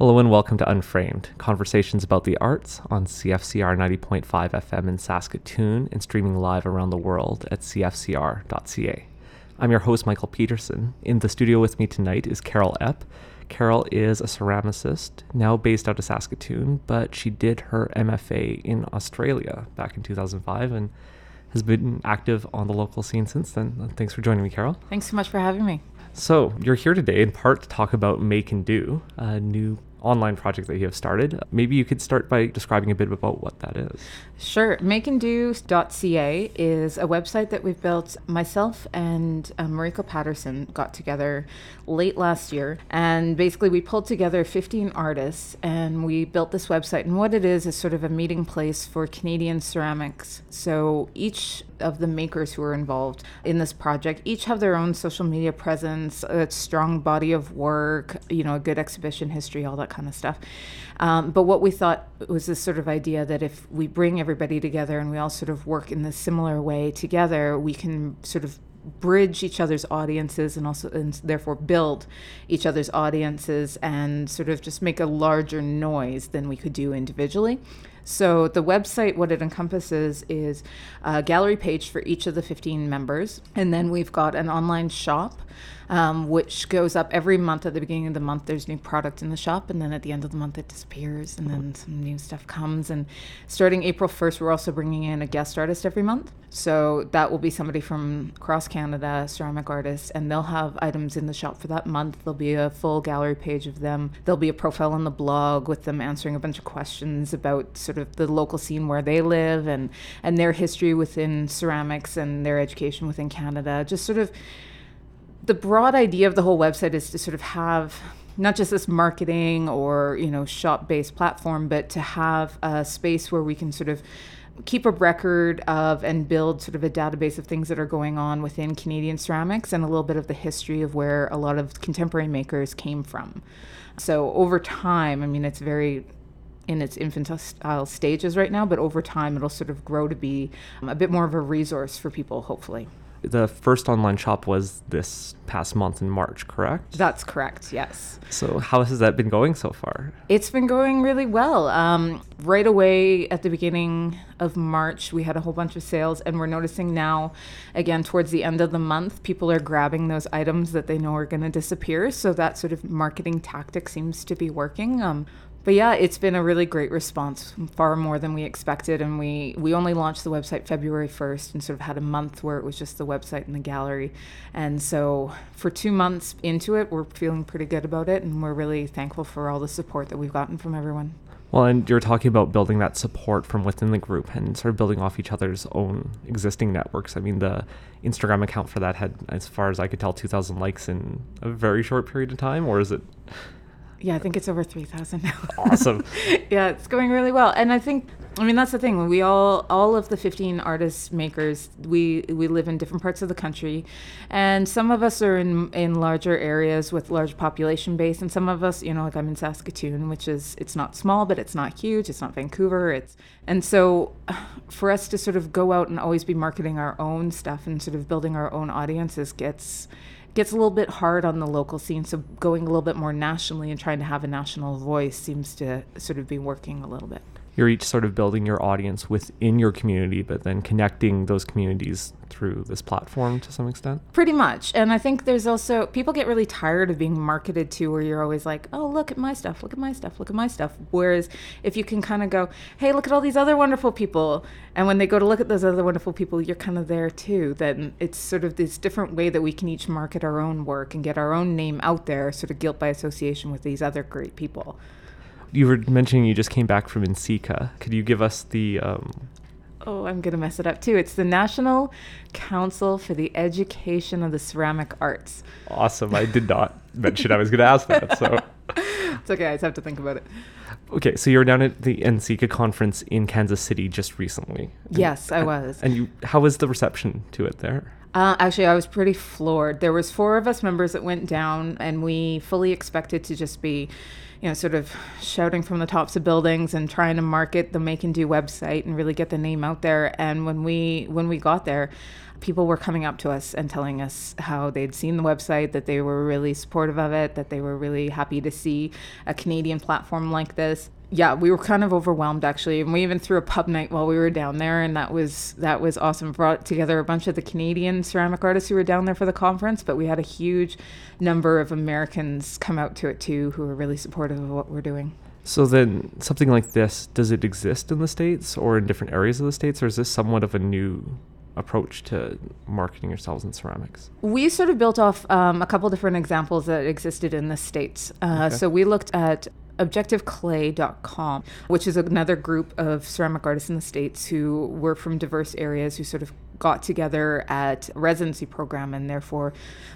Hello and welcome to Unframed, conversations about the arts on CFCR 90.5 FM in Saskatoon and streaming live around the world at cfcr.ca. I'm your host, Michael Peterson. In the studio with me tonight is Carol Epp. Carol is a ceramicist, now based out of Saskatoon, but she did her MFA in Australia back in 2005 and has been active on the local scene since then. Thanks for joining me, Carol. Thanks so much for having me. So, you're here today in part to talk about Make and Do, a new online project that you have started. Maybe you could start by describing a bit about what that is. Sure. Makeanddo.ca is a website that we've built. Myself and uh, Mariko Patterson got together late last year, and basically we pulled together 15 artists and we built this website. And what it is is sort of a meeting place for Canadian ceramics. So each of the makers who are involved in this project each have their own social media presence, a strong body of work, you know, a good exhibition history, all that kind of stuff. Um, but what we thought was this sort of idea that if we bring everybody together and we all sort of work in this similar way together, we can sort of bridge each other's audiences and also and therefore build each other's audiences and sort of just make a larger noise than we could do individually. So the website, what it encompasses is a gallery page for each of the 15 members, and then we've got an online shop um, which goes up every month. At the beginning of the month, there's new product in the shop, and then at the end of the month, it disappears, and then some new stuff comes. And starting April 1st, we're also bringing in a guest artist every month. So that will be somebody from across Canada, ceramic artists, and they'll have items in the shop for that month. There'll be a full gallery page of them. There'll be a profile on the blog with them answering a bunch of questions about sort of the local scene where they live and and their history within ceramics and their education within Canada. Just sort of the broad idea of the whole website is to sort of have not just this marketing or you know shop based platform but to have a space where we can sort of keep a record of and build sort of a database of things that are going on within Canadian ceramics and a little bit of the history of where a lot of contemporary makers came from. So over time, I mean, it's very in its infantile stages right now, but over time it'll sort of grow to be a bit more of a resource for people, hopefully. The first online shop was this past month in March, correct? That's correct, yes. So, how has that been going so far? It's been going really well. Um, right away at the beginning of March, we had a whole bunch of sales, and we're noticing now, again, towards the end of the month, people are grabbing those items that they know are going to disappear. So, that sort of marketing tactic seems to be working. Um, but yeah, it's been a really great response, far more than we expected. And we, we only launched the website February 1st and sort of had a month where it was just the website and the gallery. And so for two months into it, we're feeling pretty good about it. And we're really thankful for all the support that we've gotten from everyone. Well, and you're talking about building that support from within the group and sort of building off each other's own existing networks. I mean, the Instagram account for that had, as far as I could tell, 2,000 likes in a very short period of time, or is it? Yeah, I think it's over 3,000 now. Awesome. yeah, it's going really well. And I think I mean that's the thing. We all all of the 15 artists makers, we we live in different parts of the country and some of us are in in larger areas with large population base and some of us, you know, like I'm in Saskatoon, which is it's not small, but it's not huge. It's not Vancouver. It's and so for us to sort of go out and always be marketing our own stuff and sort of building our own audiences gets gets a little bit hard on the local scene. So going a little bit more nationally and trying to have a national voice seems to sort of be working a little bit you're each sort of building your audience within your community, but then connecting those communities through this platform to some extent? Pretty much. And I think there's also, people get really tired of being marketed to where you're always like, oh, look at my stuff, look at my stuff, look at my stuff. Whereas if you can kind of go, hey, look at all these other wonderful people. And when they go to look at those other wonderful people, you're kind of there too. Then it's sort of this different way that we can each market our own work and get our own name out there, sort of guilt by association with these other great people you were mentioning you just came back from NCECA. Could you give us the? Um... Oh, I'm gonna mess it up too. It's the National Council for the Education of the Ceramic Arts. Awesome. I did not mention I was gonna ask that. So it's okay. I just have to think about it. Okay, so you were down at the NCECA conference in Kansas City just recently. Yes, I was. And you, how was the reception to it there? Uh, actually, I was pretty floored. There was four of us members that went down, and we fully expected to just be you know, sort of shouting from the tops of buildings and trying to market the Make and Do website and really get the name out there. And when we when we got there, people were coming up to us and telling us how they'd seen the website, that they were really supportive of it, that they were really happy to see a Canadian platform like this yeah, we were kind of overwhelmed actually, and we even threw a pub night while we were down there, and that was that was awesome. Brought together a bunch of the Canadian ceramic artists who were down there for the conference, but we had a huge number of Americans come out to it too, who were really supportive of what we're doing. So then, something like this, does it exist in the states or in different areas of the states, or is this somewhat of a new approach to marketing yourselves in ceramics? We sort of built off um, a couple different examples that existed in the States. Uh, okay. So we looked at objectiveclay.com, which is another group of ceramic artists in the States who were from diverse areas who sort of got together at residency program and therefore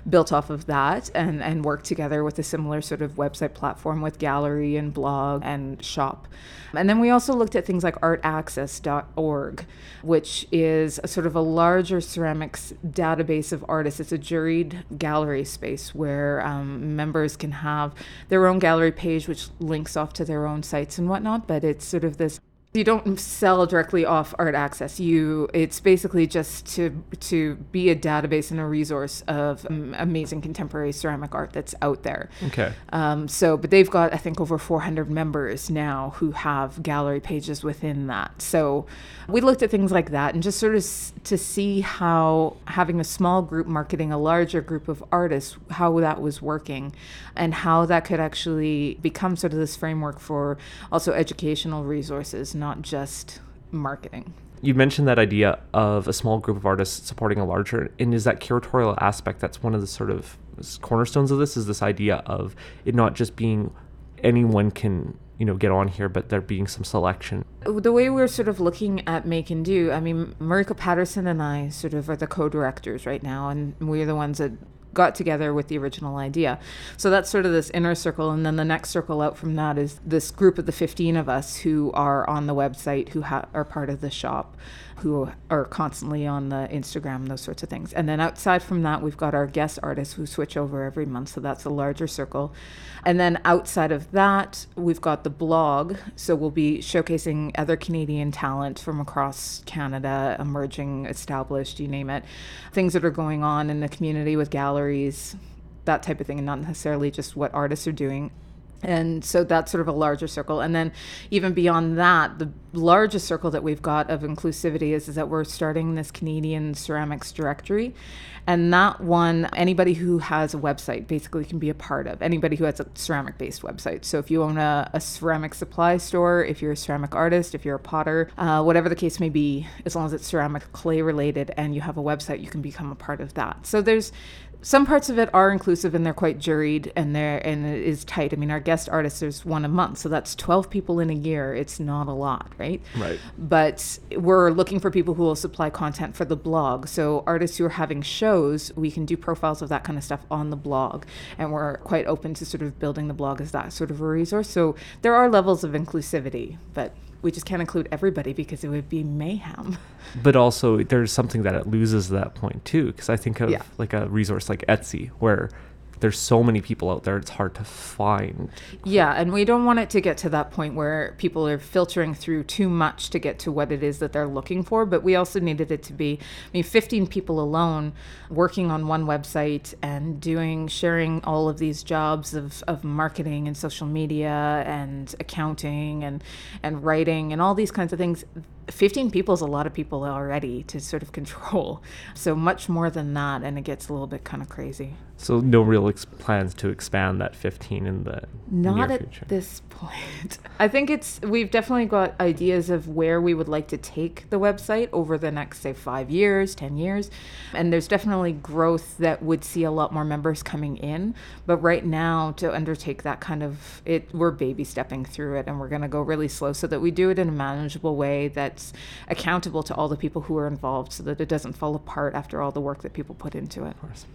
built off of that and, and worked together with a similar sort of website platform with gallery and blog and shop. And then we also looked at things like artaccess.org, which is a sort of a larger ceramics database of artists. It's a juried gallery space where um, members can have their own gallery page, which links off to their own sites and whatnot. But it's sort of this you don't sell directly off art access. You it's basically just to to be a database and a resource of um, amazing contemporary ceramic art that's out there. Okay. Um, so but they've got i think over 400 members now who have gallery pages within that. So we looked at things like that and just sort of s- to see how having a small group marketing a larger group of artists how that was working and how that could actually become sort of this framework for also educational resources not just marketing. You mentioned that idea of a small group of artists supporting a larger, and is that curatorial aspect that's one of the sort of cornerstones of this? Is this idea of it not just being anyone can you know get on here but there being some selection the way we're sort of looking at make and do i mean Mariko Patterson and i sort of are the co-directors right now and we're the ones that got together with the original idea. So that's sort of this inner circle. And then the next circle out from that is this group of the 15 of us who are on the website, who ha- are part of the shop, who are constantly on the Instagram, those sorts of things. And then outside from that, we've got our guest artists who switch over every month. So that's a larger circle. And then outside of that, we've got the blog. So we'll be showcasing other Canadian talent from across Canada, emerging, established, you name it, things that are going on in the community with galleries, that type of thing, and not necessarily just what artists are doing. And so that's sort of a larger circle. And then even beyond that, the largest circle that we've got of inclusivity is, is that we're starting this Canadian ceramics directory. And that one, anybody who has a website basically can be a part of, anybody who has a ceramic based website. So if you own a, a, ceramic supply store, if you're a ceramic artist, if you're a potter, uh, whatever the case may be, as long as it's ceramic clay related and you have a website, you can become a part of that. So there's some parts of it are inclusive and they're quite juried and they're and it is tight. I mean, our guest artists there's one a month, so that's twelve people in a year. It's not a lot, right? Right. But we're looking for people who will supply content for the blog. So artists who are having shows, we can do profiles of that kind of stuff on the blog, and we're quite open to sort of building the blog as that sort of a resource. So there are levels of inclusivity, but we just can't include everybody because it would be mayhem. But also, there's something that it loses that point too, because I think of yeah. like a resource like Etsy, where there's so many people out there it's hard to find. Yeah and we don't want it to get to that point where people are filtering through too much to get to what it is that they're looking for but we also needed it to be i mean 15 people alone working on one website and doing sharing all of these jobs of, of marketing and social media and accounting and and writing and all these kinds of things 15 people is a lot of people already to sort of control. So much more than that, and it gets a little bit kind of crazy. So no real ex- plans to expand that 15 in the not near at future. this point. I think it's we've definitely got ideas of where we would like to take the website over the next say 5 years, 10 years. And there's definitely growth that would see a lot more members coming in, but right now to undertake that kind of it we're baby stepping through it and we're going to go really slow so that we do it in a manageable way that's accountable to all the people who are involved so that it doesn't fall apart after all the work that people put into it. Of course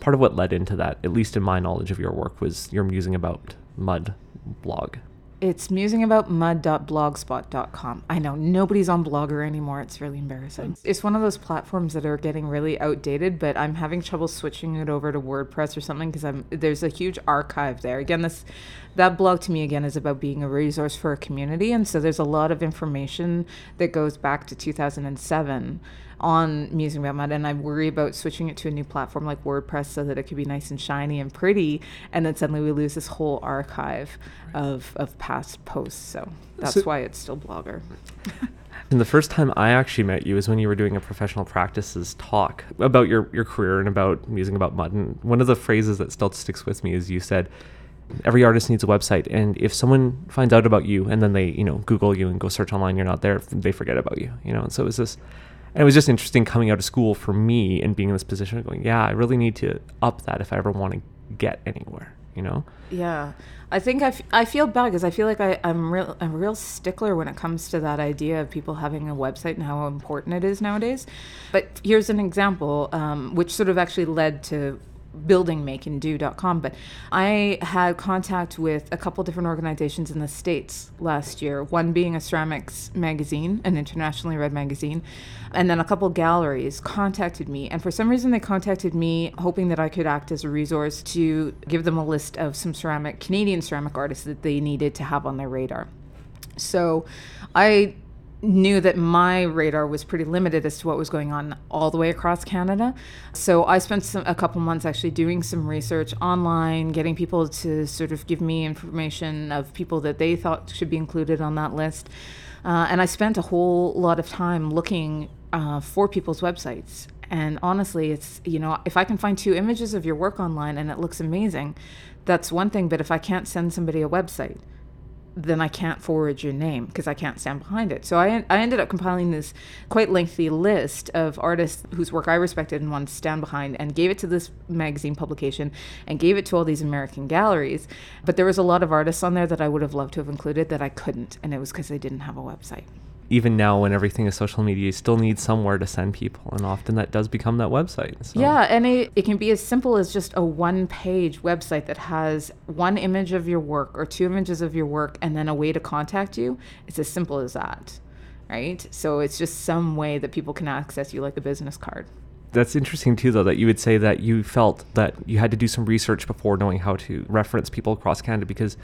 part of what led into that, at least in my knowledge of your work, was your musing about mud blog. It's musingaboutmud.blogspot.com. I know nobody's on Blogger anymore. It's really embarrassing. It's one of those platforms that are getting really outdated, but I'm having trouble switching it over to WordPress or something because I'm there's a huge archive there. Again, this that blog to me again is about being a resource for a community, and so there's a lot of information that goes back to 2007 on Musing About Mud, and I worry about switching it to a new platform like WordPress so that it could be nice and shiny and pretty, and then suddenly we lose this whole archive of, of past posts. So that's So- why it's still Blogger. And the first time I actually met you was when you were doing a professional practices talk about your, your career and about musing about mud. And one of the phrases that still sticks with me is you said, every artist needs a website. And if someone finds out about you and then they, you know, Google you and go search online, you're not there, they forget about you, you know? And so it was this, and it was just interesting coming out of school for me and being in this position of going, yeah, I really need to up that if I ever want to get anywhere, you know? Yeah, I think I, f- I feel bad because I feel like I, I'm real i'm a real stickler when it comes to that idea of people having a website and how important it is nowadays. But here's an example, um, which sort of actually led to building makeanddo.com but i had contact with a couple different organizations in the states last year one being a ceramics magazine an internationally read magazine and then a couple galleries contacted me and for some reason they contacted me hoping that i could act as a resource to give them a list of some ceramic canadian ceramic artists that they needed to have on their radar. So I knew that my radar was pretty limited as to what was going on all the way across Canada. So I spent some, a couple months actually doing some research online, getting people to sort of give me information of people that they thought should be included on that list. Uh, and I spent a whole lot of time looking uh, for people's websites. And honestly, it's, you know, if I can find two images of your work online and it looks amazing, that's one thing. But if I can't send somebody a website, then I can't forward your name because I can't stand behind it. So I, I ended up compiling this quite lengthy list of artists whose work I respected and wanted to stand behind and gave it to this magazine publication and gave it to all these American galleries. But there was a lot of artists on there that I would have loved to have included that I couldn't, and it was because they didn't have a website. Even now, when everything is social media, you still need somewhere to send people, and often that does become that website. So. Yeah, and it, it can be as simple as just a one page website that has one image of your work or two images of your work and then a way to contact you. It's as simple as that, right? So it's just some way that people can access you like a business card. That's interesting too, though, that you would say that you felt that you had to do some research before knowing how to reference people across Canada because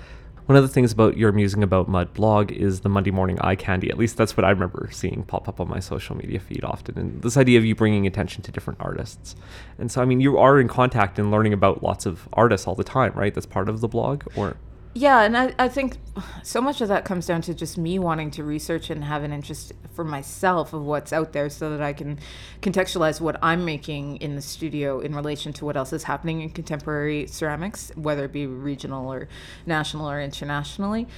one of the things about your musing about mud blog is the Monday morning eye candy. At least that's what I remember seeing pop up on my social media feed often. And this idea of you bringing attention to different artists. And so, I mean, you are in contact and learning about lots of artists all the time, right? That's part of the blog, or Yeah, and I, I think so much of that comes down to just me wanting to research and have an interest for myself of what's out there so that I can contextualize what I'm making in the studio in relation to what else is happening in contemporary ceramics, whether it be regional or national or internationally.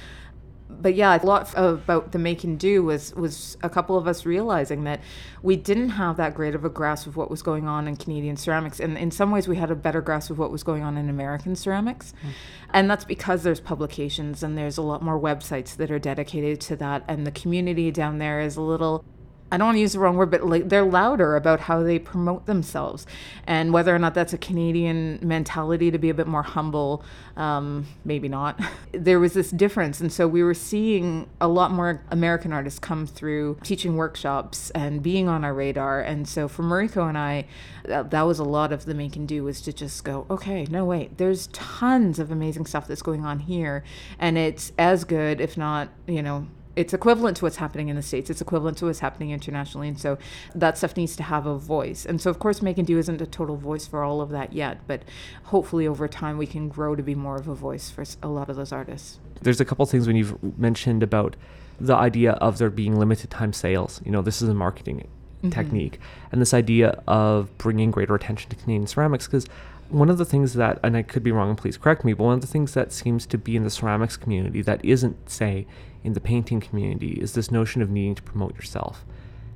But yeah, a lot about the make and do was was a couple of us realizing that we didn't have that great of a grasp of what was going on in Canadian ceramics, and in some ways we had a better grasp of what was going on in American ceramics, hmm. and that's because there's publications and there's a lot more websites that are dedicated to that, and the community down there is a little I don't want to use the wrong word, but like they're louder about how they promote themselves, and whether or not that's a Canadian mentality to be a bit more humble, um, maybe not. There was this difference, and so we were seeing a lot more American artists come through teaching workshops and being on our radar. And so for Mariko and I, that, that was a lot of the make and do was to just go, okay, no wait, there's tons of amazing stuff that's going on here, and it's as good, if not, you know it's equivalent to what's happening in the states. It's equivalent to what's happening internationally. And so that stuff needs to have a voice. And so of course make and do isn't a total voice for all of that yet but hopefully over time we can grow to be more of a voice for a lot of those artists. There's a couple things when you've mentioned about the idea of there being limited time sales. You know, this is a marketing mm-hmm. technique, and this idea of bringing greater attention to Canadian ceramics because. One of the things that, and I could be wrong, and please correct me, but one of the things that seems to be in the ceramics community that isn't, say, in the painting community is this notion of needing to promote yourself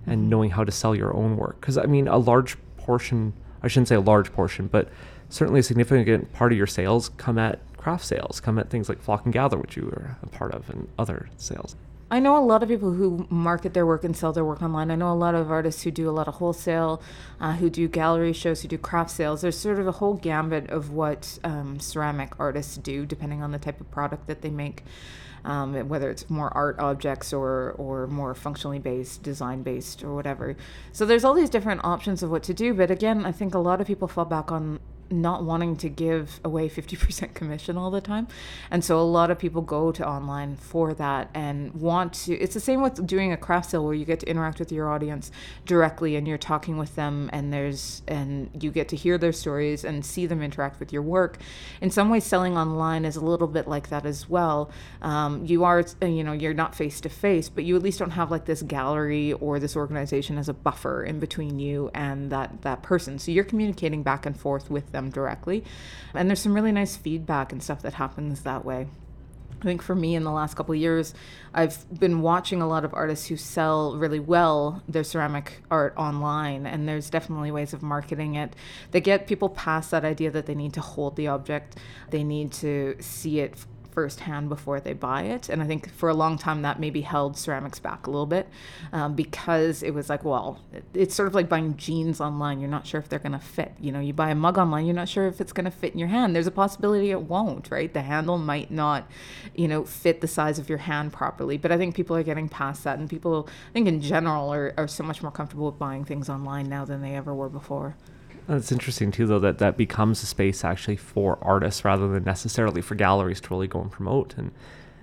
and knowing how to sell your own work. Because, I mean, a large portion, I shouldn't say a large portion, but certainly a significant part of your sales come at craft sales, come at things like Flock and Gather, which you were a part of, and other sales. I know a lot of people who market their work and sell their work online. I know a lot of artists who do a lot of wholesale, uh, who do gallery shows, who do craft sales. There's sort of a whole gambit of what um, ceramic artists do, depending on the type of product that they make. Um, whether it's more art objects or, or more functionally based, design based, or whatever. So there's all these different options of what to do. But again, I think a lot of people fall back on not wanting to give away 50% commission all the time. And so a lot of people go to online for that and want to. It's the same with doing a craft sale where you get to interact with your audience directly and you're talking with them and there's and you get to hear their stories and see them interact with your work. In some ways, selling online is a little bit like that as well. Um, you are, you know, you're not face to face, but you at least don't have like this gallery or this organization as a buffer in between you and that that person. So you're communicating back and forth with them them directly. And there's some really nice feedback and stuff that happens that way. I think for me in the last couple of years, I've been watching a lot of artists who sell really well their ceramic art online, and there's definitely ways of marketing it that get people past that idea that they need to hold the object, they need to see it firsthand before they buy it. And I think for a long time that maybe held ceramics back a little bit um, because it was like, well, it's sort of like buying jeans online. You're not sure if they're going to fit. You know, you buy a mug online, you're not sure if it's going to fit in your hand. There's a possibility it won't, right? The handle might not, you know, fit the size of your hand properly. But I think people are getting past that. And people, I think in general, are, are so much more comfortable with buying things online now than they ever were before. It's interesting too, though, that that becomes a space actually for artists rather than necessarily for galleries to really go and promote. And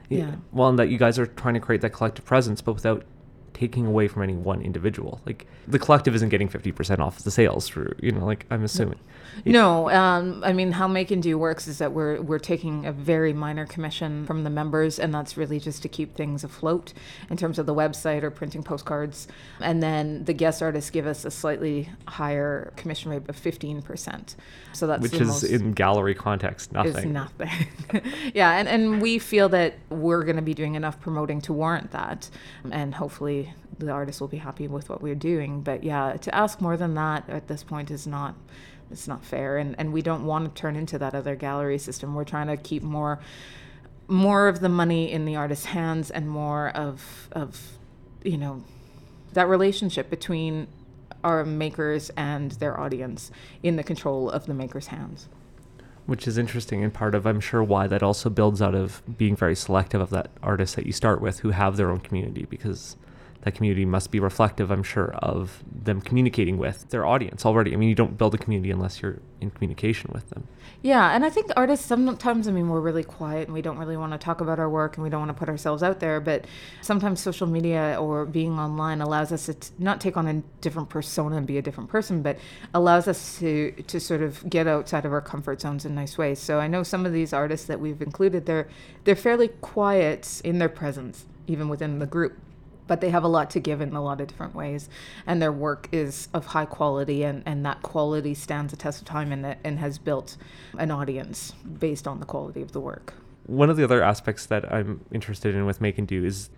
yeah, well, and that you guys are trying to create that collective presence, but without taking away from any one individual. Like the collective isn't getting 50% off the sales for, you know, like I'm assuming. No, um, I mean, how Make and Do works is that we're, we're taking a very minor commission from the members, and that's really just to keep things afloat in terms of the website or printing postcards. And then the guest artists give us a slightly higher commission rate of 15%. So that's which is in gallery context nothing. Is nothing. yeah, and, and we feel that we're going to be doing enough promoting to warrant that, and hopefully the artist will be happy with what we're doing. But yeah, to ask more than that at this point is not it's not fair, and and we don't want to turn into that other gallery system. We're trying to keep more more of the money in the artist's hands and more of of you know that relationship between our makers and their audience in the control of the maker's hands. Which is interesting and part of, I'm sure, why that also builds out of being very selective of that artist that you start with who have their own community because that community must be reflective, I'm sure, of them communicating with their audience already. I mean, you don't build a community unless you're in communication with them. Yeah, and I think artists sometimes, I mean, we're really quiet and we don't really want to talk about our work and we don't want to put ourselves out there. But sometimes social media or being online allows us to t- not take on a different persona and be a different person, but allows us to to sort of get outside of our comfort zones in nice ways. So I know some of these artists that we've included, they're they're fairly quiet in their presence, even within the group but they have a lot to give in a lot of different ways. And their work is of high quality and, and that quality stands a test of time and, and has built an audience based on the quality of the work. One of the other aspects that i'm interested in with make and do is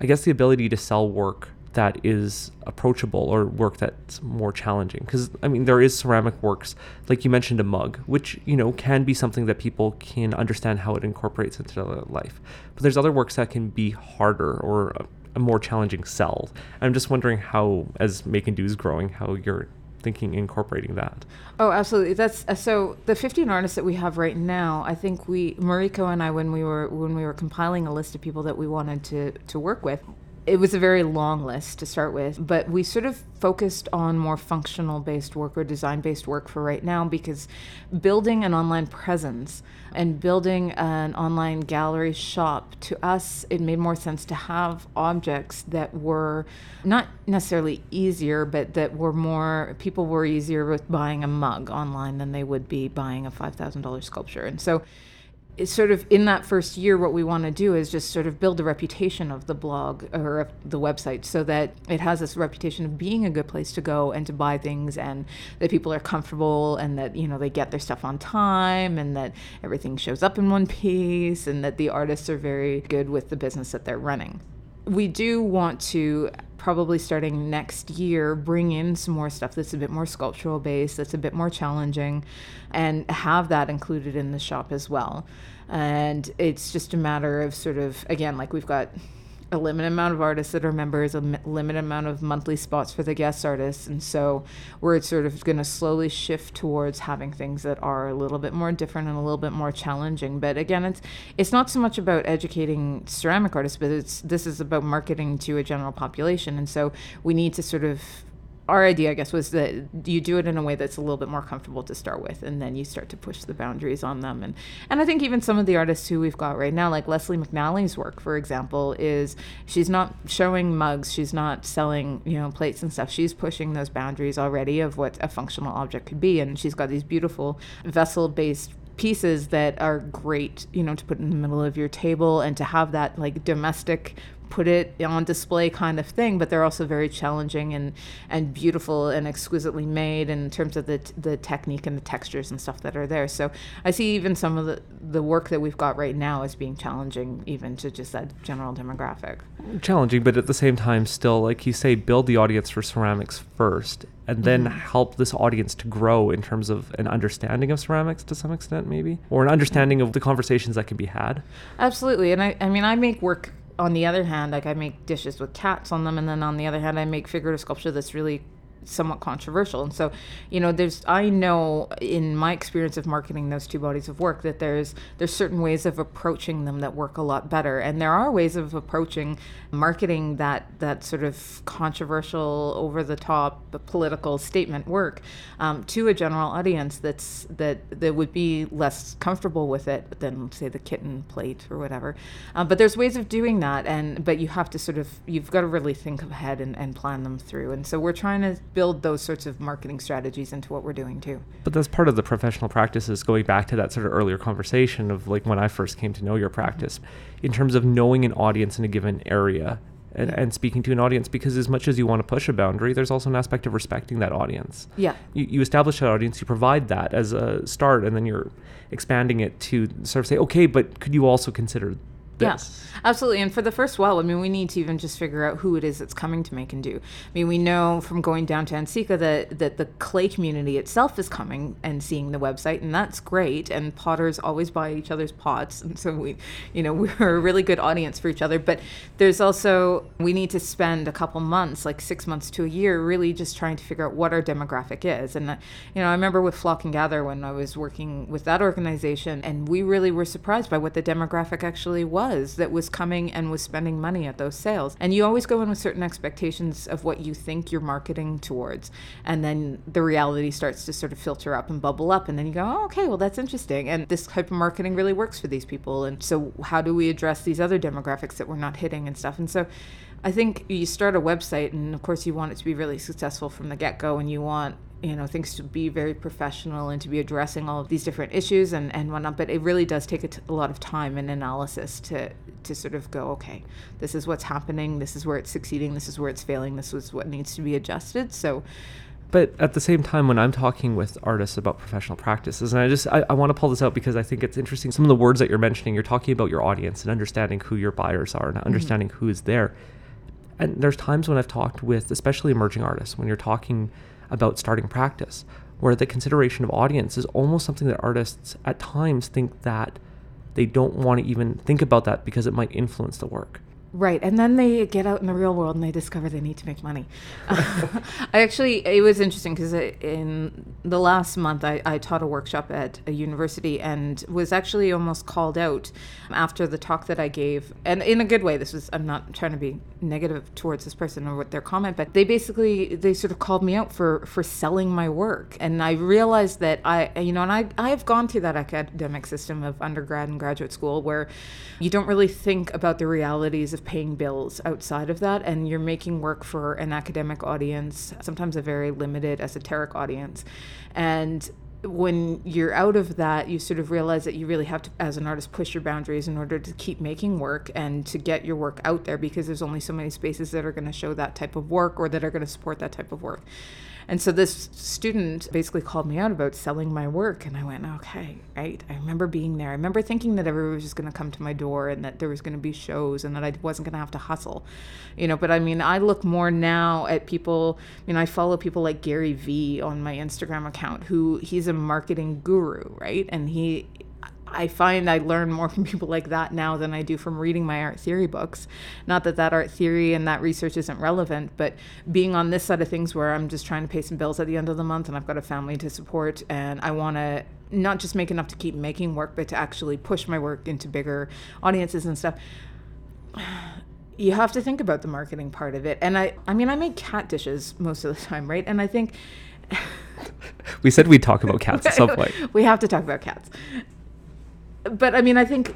i guess the ability to sell work that is approachable or work that's more challenging. Because i mean there is ceramic works like you mentioned a mug which you know can be something that people can understand how it incorporates into their life. But there's other works that can be harder or a more challenging sell. I'm just wondering how, as Make and Do is growing, how you're thinking incorporating that. Oh, absolutely. That's uh, so. The 15 artists that we have right now, I think we Mariko and I, when we were when we were compiling a list of people that we wanted to to work with, it was a very long list to start with, but we sort of focused on more functional based work or design based work for right now because building an online presence and building an online gallery shop, to us, it made more sense to have objects that were not necessarily easier, but that were more, people were easier with buying a mug online than they would be buying a $5,000 sculpture. And so it's sort of in that first year what we want to do is just sort of build a reputation of the blog or the website so that it has this reputation of being a good place to go and to buy things and that people are comfortable and that you know they get their stuff on time and that everything shows up in one piece and that the artists are very good with the business that they're running we do want to probably starting next year bring in some more stuff that's a bit more sculptural based that's a bit more challenging and have that included in the shop as well. And it's just a matter of sort of again like we've got a limited amount of artists that are members, a limited amount of monthly spots for the guest artists. And so we're sort of going to slowly shift towards having things that are a little bit more different and a little bit more challenging. But again, it's it's not so much about educating ceramic artists, but it's this is about marketing to a general population. And so we need to sort of our idea, I guess, was that you do it in a way that's a little bit more comfortable to start with, and then you start to push the boundaries on them. And and I think even some of the artists who we've got right now, like Leslie McNally's work, for example, is she's not showing mugs, she's not selling you know plates and stuff. She's pushing those boundaries already of what a functional object could be, and she's got these beautiful vessel-based pieces that are great, you know, to put in the middle of your table and to have that like domestic put it on display kind of thing, but they're also very challenging and, and beautiful and exquisitely made in terms of the, the technique and the textures and stuff that are there. So I see even some of the, the work that we've got right now as being challenging even to just that general demographic. Challenging, but at the same time, still, like you say, build the audience for ceramics first and then mm-hmm. help this audience to grow in terms of an understanding of ceramics to some extent, maybe, or an understanding of the conversations that can be had. Absolutely. And I, I mean, I make work on the other hand, like I make dishes with cats on them, and then on the other hand, I make figurative sculpture that's really somewhat controversial. And so, you know, there's I know in my experience of marketing those two bodies of work that there's there's certain ways of approaching them that work a lot better. And there are ways of approaching marketing that that sort of controversial, over the top political statement work um, to a general audience that's that that would be less comfortable with it than say the kitten plate or whatever. Um, but there's ways of doing that and but you have to sort of you've got to really think ahead and, and plan them through. And so we're trying to build those sorts of marketing strategies into what we're doing too. But that's part of the professional practices going back to that sort of earlier conversation of like when I first came to know your practice in terms of knowing an audience in a given area and, and, speaking to an audience because as much as you want to push a boundary there's also an aspect of respecting that audience. Yeah. You, you establish that audience you provide that as a start and then you're expanding it to sort of say okay but could you also consider Yes, yeah, absolutely. And for the first while, I mean, we need to even just figure out who it is that's coming to make and do. I mean, we know from going down to NCECA that, that the clay community itself is coming and seeing the website, and that's great. And potters always buy each other's pots. And so we, you know, we're a really good audience for each other. But there's also, we need to spend a couple months, like six months to a year, really just trying to figure out what our demographic is. And, uh, you know, I remember with Flock and Gather when I was working with that organization, and we really were surprised by what the demographic actually was was that was coming and was spending money at those sales. And you always go in with certain expectations of what you think you're marketing towards. And then the reality starts to sort of filter up and bubble up. And then you go, oh, okay, well, that's interesting. And this type of marketing really works for these people. And so, how do we address these other demographics that we're not hitting and stuff? And so, I think you start a website, and of course, you want it to be really successful from the get go, and you want you know things to be very professional and to be addressing all of these different issues and and whatnot but it really does take a, t- a lot of time and analysis to to sort of go okay this is what's happening this is where it's succeeding this is where it's failing this is what needs to be adjusted so but at the same time when i'm talking with artists about professional practices and i just I, I want to pull this out because i think it's interesting some of the words that you're mentioning you're talking about your audience and understanding who your buyers are and mm-hmm. understanding mm-hmm. who is there and there's times when i've talked with especially emerging artists when you're talking about starting practice, where the consideration of audience is almost something that artists at times think that they don't want to even think about that because it might influence the work. Right. And then they get out in the real world and they discover they need to make money. I actually, it was interesting because in the last month, I, I, taught a workshop at a university and was actually almost called out after the talk that I gave. And in a good way, this was, I'm not trying to be negative towards this person or what their comment, but they basically, they sort of called me out for, for selling my work. And I realized that I, you know, and I, I've gone through that academic system of undergrad and graduate school where you don't really think about the realities of paying bills outside of that and you're making work for an academic audience sometimes a very limited esoteric audience. And when you're out of that you sort of realize that you really have to as an artist push your boundaries in order to keep making work and to get your work out there because there's only so many spaces that are going to show that type of work or that are going to support that type of work and so this student basically called me out about selling my work. And I went, okay, right. I remember being there. I remember thinking that everyone was just going to come to my door and that there was going to be shows and that I wasn't going to have to hustle, you know. But I mean, I look more now at people, I mean, I follow people like Gary Vee on my Instagram account, who he's a marketing guru, right? And he, I find I learn more from people like that now than I do from reading my art theory books. Not that that art theory and that research isn't relevant, but being on this side of things where I'm just trying to pay some bills at the end of the month and I've got a family to support and I want to not just make enough to keep making work, but to actually push my work into bigger audiences and stuff you have to think about the marketing part of it. And I, I mean, I make cat dishes most of the time, right? And I think we said we'd talk about cats at some point. we have to talk about cats. But I mean, I think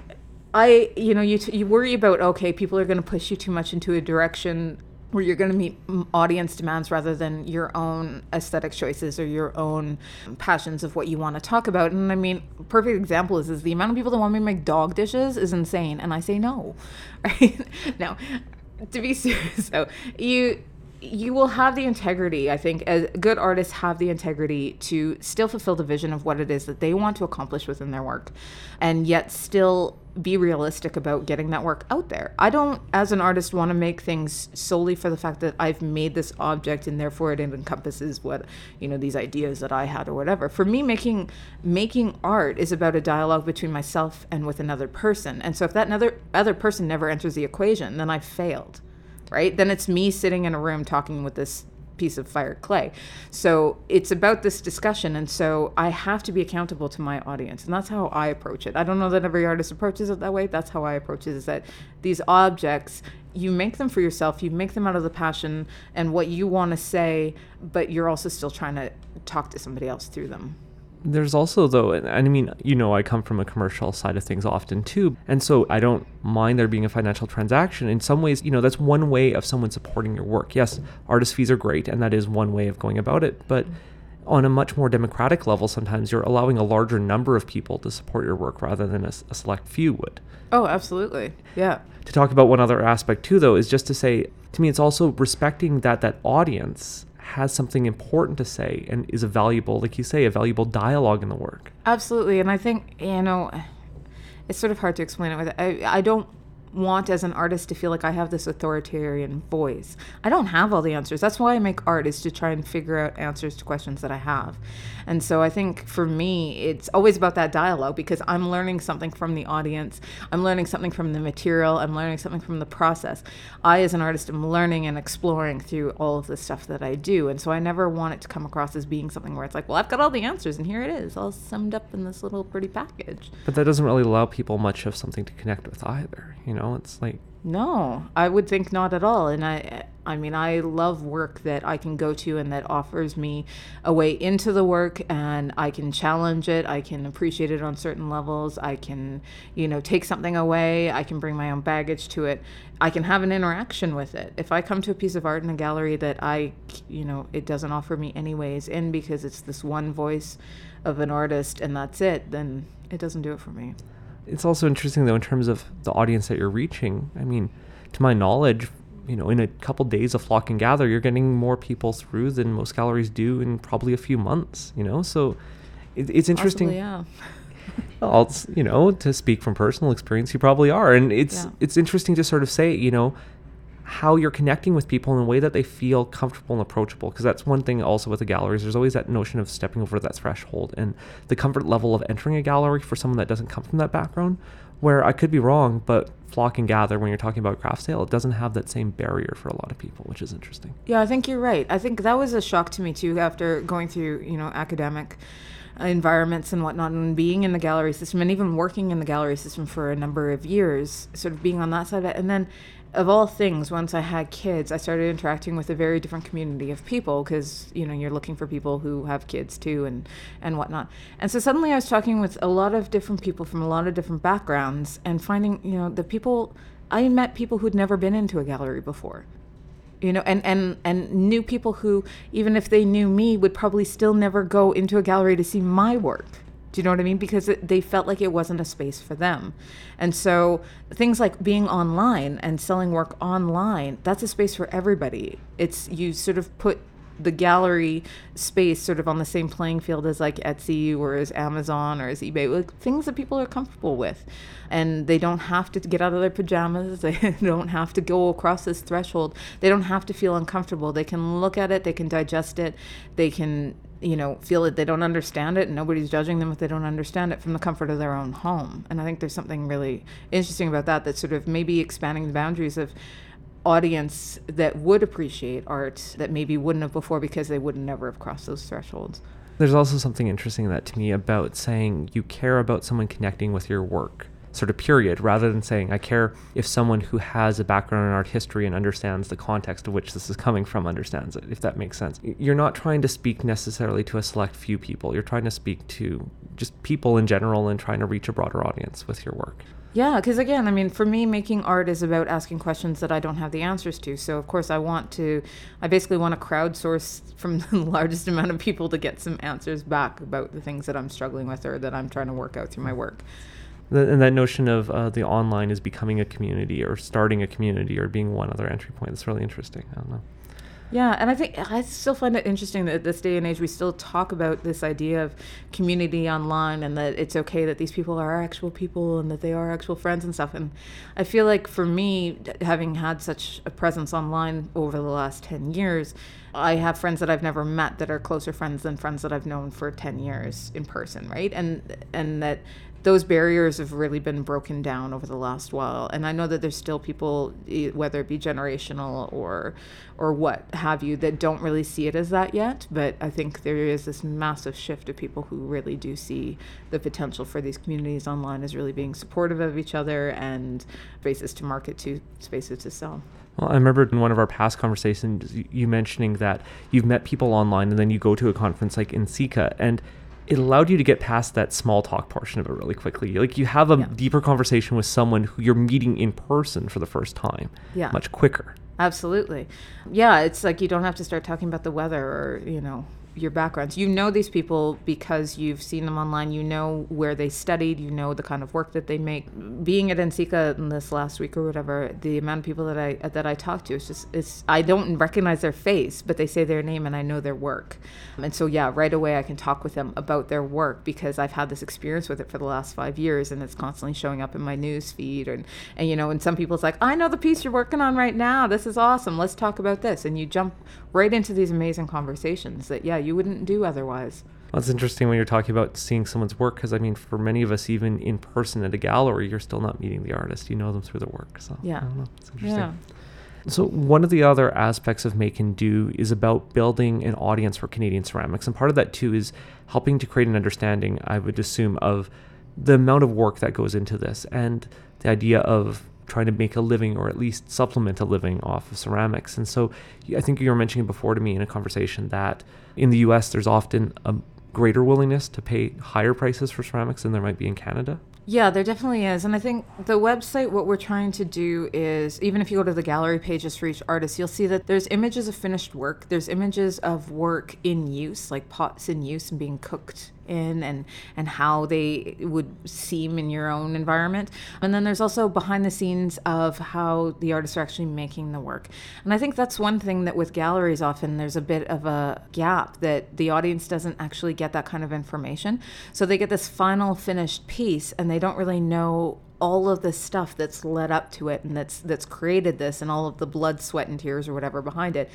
I, you know, you t- you worry about okay, people are going to push you too much into a direction where you're going to meet audience demands rather than your own aesthetic choices or your own passions of what you want to talk about. And I mean, perfect example is is the amount of people that want me to make dog dishes is insane, and I say no. Right now, to be serious though, you you will have the integrity i think as good artists have the integrity to still fulfill the vision of what it is that they want to accomplish within their work and yet still be realistic about getting that work out there. I don't as an artist want to make things solely for the fact that i've made this object and therefore it encompasses what you know these ideas that i had or whatever. For me making making art is about a dialogue between myself and with another person. And so if that another other person never enters the equation then i've failed right? Then it's me sitting in a room talking with this piece of fired clay. So it's about this discussion. And so I have to be accountable to my audience. And that's how I approach it. I don't know that every artist approaches it that way. That's how I approach it is that these objects, you make them for yourself, you make them out of the passion and what you want to say, but you're also still trying to talk to somebody else through them there's also though and i mean you know i come from a commercial side of things often too. And so i don't mind there being a financial transaction. In some ways you know that's one way of someone supporting your work. Yes artist fees are great and that is one way of going about it but on a much more democratic level sometimes you're allowing a larger number of people to support your work rather than a, a select few would. Oh absolutely. Yeah. To talk about one other aspect too though is just to say to me it's also respecting that that audience has something important to say and is a valuable, like you say, a valuable dialogue in the work. Absolutely. And I think, you know, it's sort of hard to explain it with I, I don't want as an artist to feel like I have this authoritarian voice. I don't have all the answers. That's why I make art is to try and figure out answers to questions that I have. And so I think for me it's always about that dialogue because I'm learning something from the audience. I'm learning something from the material. I'm learning something from the process. I as an artist am learning and exploring through all of the stuff that I do. And so I never want it to come across as being something where it's like, well, I've got all the answers and here it is, all summed up in this little pretty package. But that doesn't really allow people much of something to connect with either, you know? It's like no, I would think not at all. And I I mean, I love work that I can go to and that offers me a way into the work and I can challenge it, I can appreciate it on certain levels, I can, you know, take something away, I can bring my own baggage to it. I can have an interaction with it. If I come to a piece of art in a gallery that I, you know, it doesn't offer me any ways in because it's this one voice of an artist and that's it, then it doesn't do it for me it's also interesting though in terms of the audience that you're reaching. I mean, to my knowledge, you know, in a couple days of flock and gather, you're getting more people through than most galleries do in probably a few months. You know, so it, it's interesting. Possibly, yeah. well, you know, to speak from personal experience, you probably are, and it's yeah. it's interesting to sort of say, you know, how you're connecting with people in a way that they feel comfortable and approachable. Because that's one thing also with the galleries. There's always that notion of stepping over that threshold and the comfort level of entering a gallery for someone that doesn't come from that background. Where I could be wrong, but flock and gather when you're talking about craft sale, it doesn't have that same barrier for a lot of people, which is interesting. Yeah, I think you're right. I think that was a shock to me too after going through, you know, academic environments and whatnot and being in the gallery system and even working in the gallery system for a number of years, sort of being on that side of it. And then of all things, once I had kids, I started interacting with a very different community of people because you know you're looking for people who have kids too and and whatnot. And so suddenly I was talking with a lot of different people from a lot of different backgrounds and finding you know the people I met people who'd never been into a gallery before. You know, and, and, and knew people who, even if they knew me, would probably still never go into a gallery to see my work do you know what I mean? Because it, they felt like it wasn't a space for them. And so things like being online and selling work online, that's a space for everybody. It's you sort of put the gallery space sort of on the same playing field as like Etsy or as Amazon or as eBay, like things that people are comfortable with. And they don't have to get out of their pajamas. They don't have to go across this threshold. They don't have to feel uncomfortable. They can look at it, they can digest it, they can you know, feel that they don't understand it and nobody's judging them if they don't understand it from the comfort of their own home. And I think there's something really interesting about that, that sort of maybe expanding the boundaries of audience that would appreciate art that maybe wouldn't have before because they would never have crossed those thresholds. There's also something interesting that to me about saying you care about someone connecting with your work sort of period rather than saying I care if someone who has a background in art history and understands the context of which this is coming from understands it if that makes sense. You're not trying to speak necessarily to a select few people. You're trying to speak to just people in general and trying to reach a broader audience with your work. Yeah, because again, I mean, for me, making art is about asking questions that I don't have the answers to. So, of course, I want to, I basically want to crowdsource from the largest amount of people to get some answers back about the things that I'm struggling with or that I'm trying to work out through my work and that notion of uh, the online is becoming a community or starting a community or being one other entry point. That's really interesting. I don't know. Yeah, and I think I still find it interesting that this day and age we still talk about this idea of community online and that it's okay that these people are actual people and that they are actual friends and stuff. And I feel like for me, having had such a presence online over the last 10 years, I have friends that I've never met that are closer friends than friends that I've known for 10 years in person, right? And and that those barriers have really been broken down over the last while. And i know that there's still people whether it be generational or or what have you that don't really see it as that yet. But i think there is this massive shift of people who really do see the potential for these communities online as really being supportive of each other and spaces to market to spaces to sell. Well, I remember in one of our past conversations, you mentioning that you've met people online and then you go to a conference like NCECA, and it allowed you to get past that small talk portion of it really quickly. Like you have a yeah. deeper conversation with someone who you're meeting in person for the first time. Yeah. Much quicker. Absolutely. Yeah, it's like you don't have to start talking about the weather or, you know, your backgrounds. You know these people because you've seen them online. You know where they studied. You know the kind of work that they make. Being at NCECA in this last week or whatever, the amount of people that I that I talk to, it's just it's I don't recognize their face, but they say their name and I know their work. And so yeah, right away I can talk with them about their work because I've had this experience with it for the last five years, and it's constantly showing up in my news feed. And and you know, and some people it's like I know the piece you're working on right now. This is awesome. Let's talk about this. And you jump right into these amazing conversations that yeah you wouldn't do otherwise. Well, it's interesting when you're talking about seeing someone's work because I mean, for many of us, even in person at a gallery, you're still not meeting the artist. You know them through the work. So yeah, I don't know. It's interesting. Yeah. So one of the other aspects of Make and Do is about building an audience for Canadian ceramics, and part of that too is helping to create an understanding. I would assume of the amount of work that goes into this and the idea of trying to make a living or at least supplement a living off of ceramics. And so I think you were mentioning before to me in a conversation that in the US there's often a greater willingness to pay higher prices for ceramics than there might be in Canada. Yeah, there definitely is. And I think the website, what we're trying to do is even if you go to the gallery pages for each artist, you'll see that there's images of finished work, there's images of work in use, like pots in use and being cooked in and and how they would seem in your own environment. And then there's also behind the scenes of how the artists are actually making the work. And i think that's one thing that with galleries often there's a bit of a gap that the audience doesn't actually get that kind of information. So they get this final finished piece and they don't really know all of the stuff that's led up to it and that's that's created this and all of the blood sweat and tears or whatever behind it.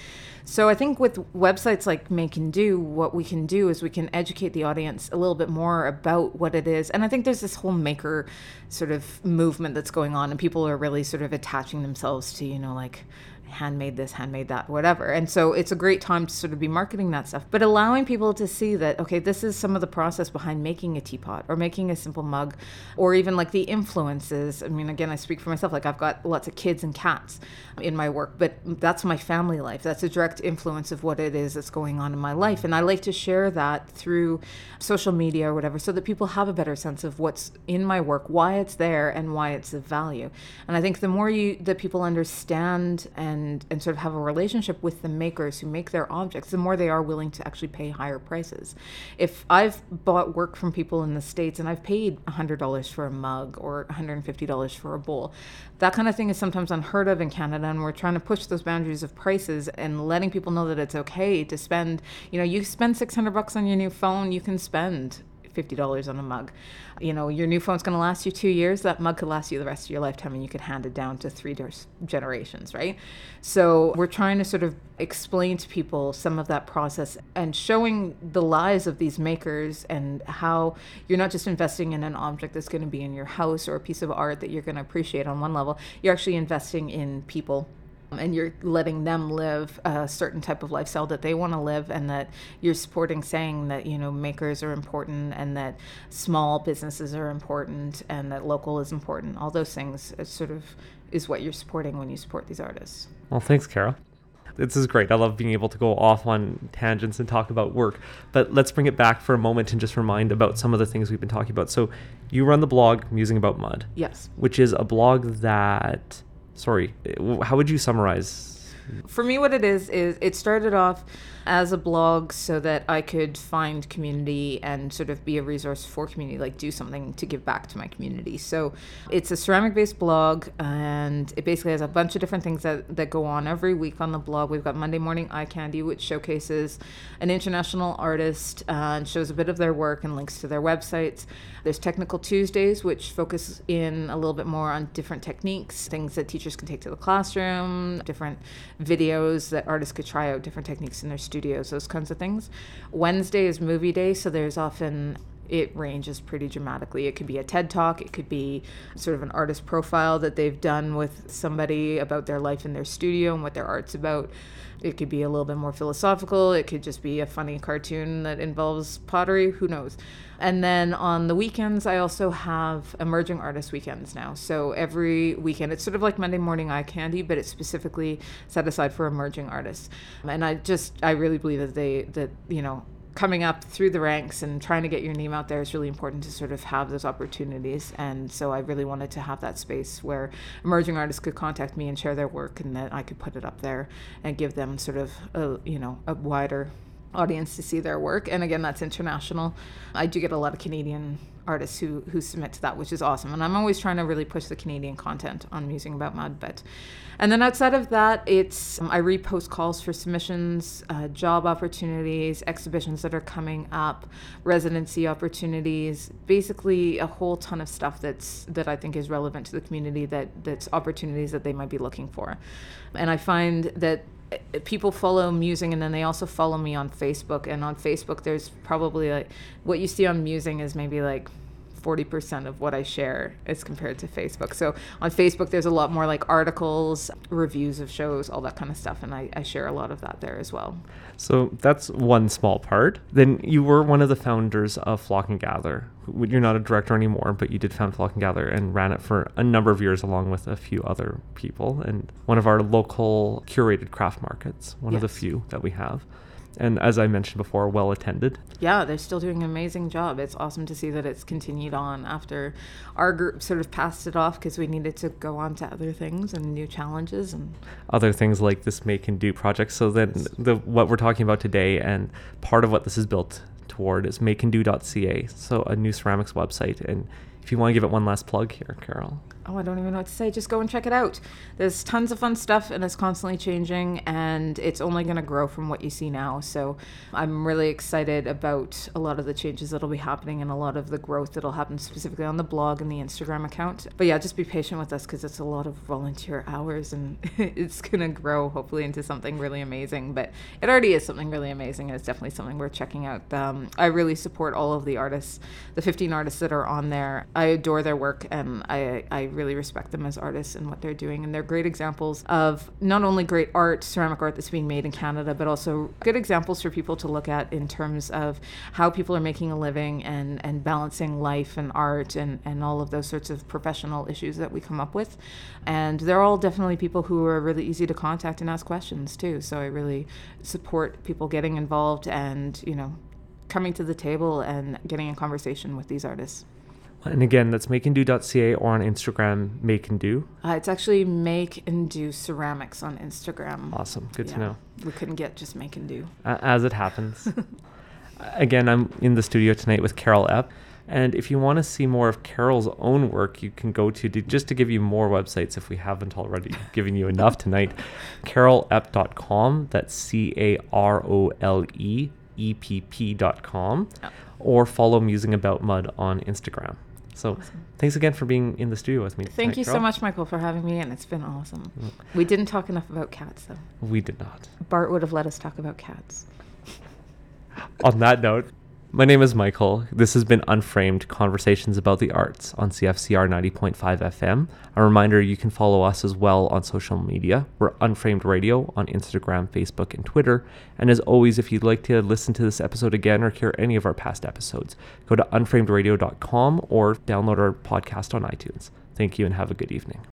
So i think with websites like make and do what we can do is we can educate the audience a little bit more about what it is. And i think there's this whole maker sort of movement that's going on and people are really sort of attaching themselves to you know like handmade this, handmade that, whatever. And so it's a great time to sort of be marketing that stuff, but allowing people to see that, okay, this is some of the process behind making a teapot or making a simple mug, or even like the influences. I mean, again, I speak for myself, like I've got lots of kids and cats in my work, but that's my family life. That's a direct influence of what it is that's going on in my life. And I like to share that through social media or whatever so that people have a better sense of what's in my work, why it's there, and why it's of value. And I think the more you that people understand and and and sort of have a relationship with the makers who make their objects, the more they are willing to actually pay higher prices. If I've bought work from people in the states and I've paid $100 for a mug or $150 for a bowl, that kind of thing is sometimes unheard of in Canada, and we're trying to push those boundaries of prices and letting people know that it's okay to spend. You know, you spend 600 bucks on your new phone, you can spend $50 on a mug. You know, your new phone's going to last you two years. That mug could last you the rest of your lifetime, and you could hand it down to three generations, right? So we're trying to sort of explain to people some of that process and showing the lives of these makers and how you're not just investing in an object that's going to be in your house or a piece of art that you're going to appreciate on one level. You're actually investing in people and you're letting them live a certain type of lifestyle that they want to live and that you're supporting saying that you know makers are important and that small businesses are important and that local is important all those things sort of is what you're supporting when you support these artists well thanks carol this is great. I love being able to go off on tangents and talk about work. But let's bring it back for a moment and just remind about some of the things we've been talking about. So, you run the blog Musing About Mud. Yes. Which is a blog that, sorry, how would you summarize? For me, what it is, is it started off as a blog so that I could find community and sort of be a resource for community, like do something to give back to my community. So it's a ceramic based blog and it basically has a bunch of different things that, that go on every week on the blog. We've got Monday Morning Eye Candy, which showcases an international artist uh, and shows a bit of their work and links to their websites. There's Technical Tuesdays, which focus in a little bit more on different techniques, things that teachers can take to the classroom, different videos that artists could try out, different techniques in their studios, those kinds of things. Wednesday is movie day, so there's often it ranges pretty dramatically. It could be a TED talk, it could be sort of an artist profile that they've done with somebody about their life in their studio and what their art's about. It could be a little bit more philosophical. It could just be a funny cartoon that involves pottery. Who knows? And then on the weekends, I also have emerging artist weekends now. So every weekend, it's sort of like Monday morning eye candy, but it's specifically set aside for emerging artists. And I just, I really believe that they, that, you know, coming up through the ranks and trying to get your name out there is really important to sort of have those opportunities. And so I really wanted to have that space where emerging artists could contact me and share their work and that I could put it up there and give them sort of a, you know, a wider audience to see their work. And again, that's international. I do get a lot of Canadian artists who who submit to that, which is awesome. And I'm always trying to really push the Canadian content on Musing About Mud. But and then outside of that, it's um, I repost calls for submissions, uh, job opportunities, exhibitions that are coming up, residency opportunities, basically a whole ton of stuff that's that I think is relevant to the community that that's opportunities that they might be looking for. And I find that people follow musing and then they also follow me on facebook. And on facebook there's probably like what you see on musing is maybe like 40% of what I share as compared to Facebook. So on Facebook, there's a lot more like articles, reviews of shows, all that kind of stuff. And I, I share a lot of that there as well. So that's one small part. Then you were one of the founders of Flock and Gather. You're not a director anymore, but you did found Flock and Gather and ran it for a number of years along with a few other people and one of our local curated craft markets, one yes. of the few that we have and as I mentioned before, well attended. Yeah, they're still doing an amazing job. It's awesome to see that it's continued on after our group sort of passed it off because we needed to go on to other things and new challenges and other things like this make and do project. So then the what we're talking about today and part of what this is built toward is makeanddo.ca, so a new ceramics website. And if you want to give it one last plug here, Carol oh, I don't even know what to say. Just go and check it out. There's tons of fun stuff and it's constantly changing and it's only going to grow from what you see now. So I'm really excited about a lot of the changes that'll be happening and a lot of the growth that'll happen specifically on the blog and the Instagram account. But yeah, just be patient with us because it's a lot of volunteer hours and it's going to grow hopefully into something really amazing. But it already is something really amazing and it's definitely something worth checking out. Um, I really support all of the artists, the 15 artists that are on there. I adore their work and I, I really respect them as artists and what they're doing. And they're great examples of not only great art, ceramic art that's being made in Canada, but also good examples for people to look at in terms of how people are making a living and, and balancing life and art and, and all of those sorts of professional issues that we come up with. And they're all definitely people who are really easy to contact and ask questions too. So I really support people getting involved and, you know, coming to the table and getting in conversation with these artists. And again, that's makeanddo.ca or on Instagram, make and do. Uh, it's actually make and do ceramics on Instagram. Awesome. Good yeah. to know. We couldn't get just make and do. Uh, as it happens. again, I'm in the studio tonight with Carol Epp. And if you want to see more of Carol's own work, you can go to, just to give you more websites if we haven't already given you enough tonight, carolepp.com. That's C A R O L E E P P.com. Oh. Or follow Musing About Mud on Instagram. So awesome. thanks again for being in the studio with me. Thank you so much, Michael, for having me, and it's been awesome. Mm. We didn't talk enough about cats, though. We did not. Bart would have let us talk about cats. On that note, My name is Michael. This has been Unframed Conversations about the Arts on CFCR 90.5 FM. A reminder you can follow us as well on social media. We're Unframed Radio on Instagram, Facebook, and Twitter. And as always, if you'd like to listen to this episode again or hear any of our past episodes, go to unframedradio.com or download our podcast on iTunes. Thank you and have a good evening.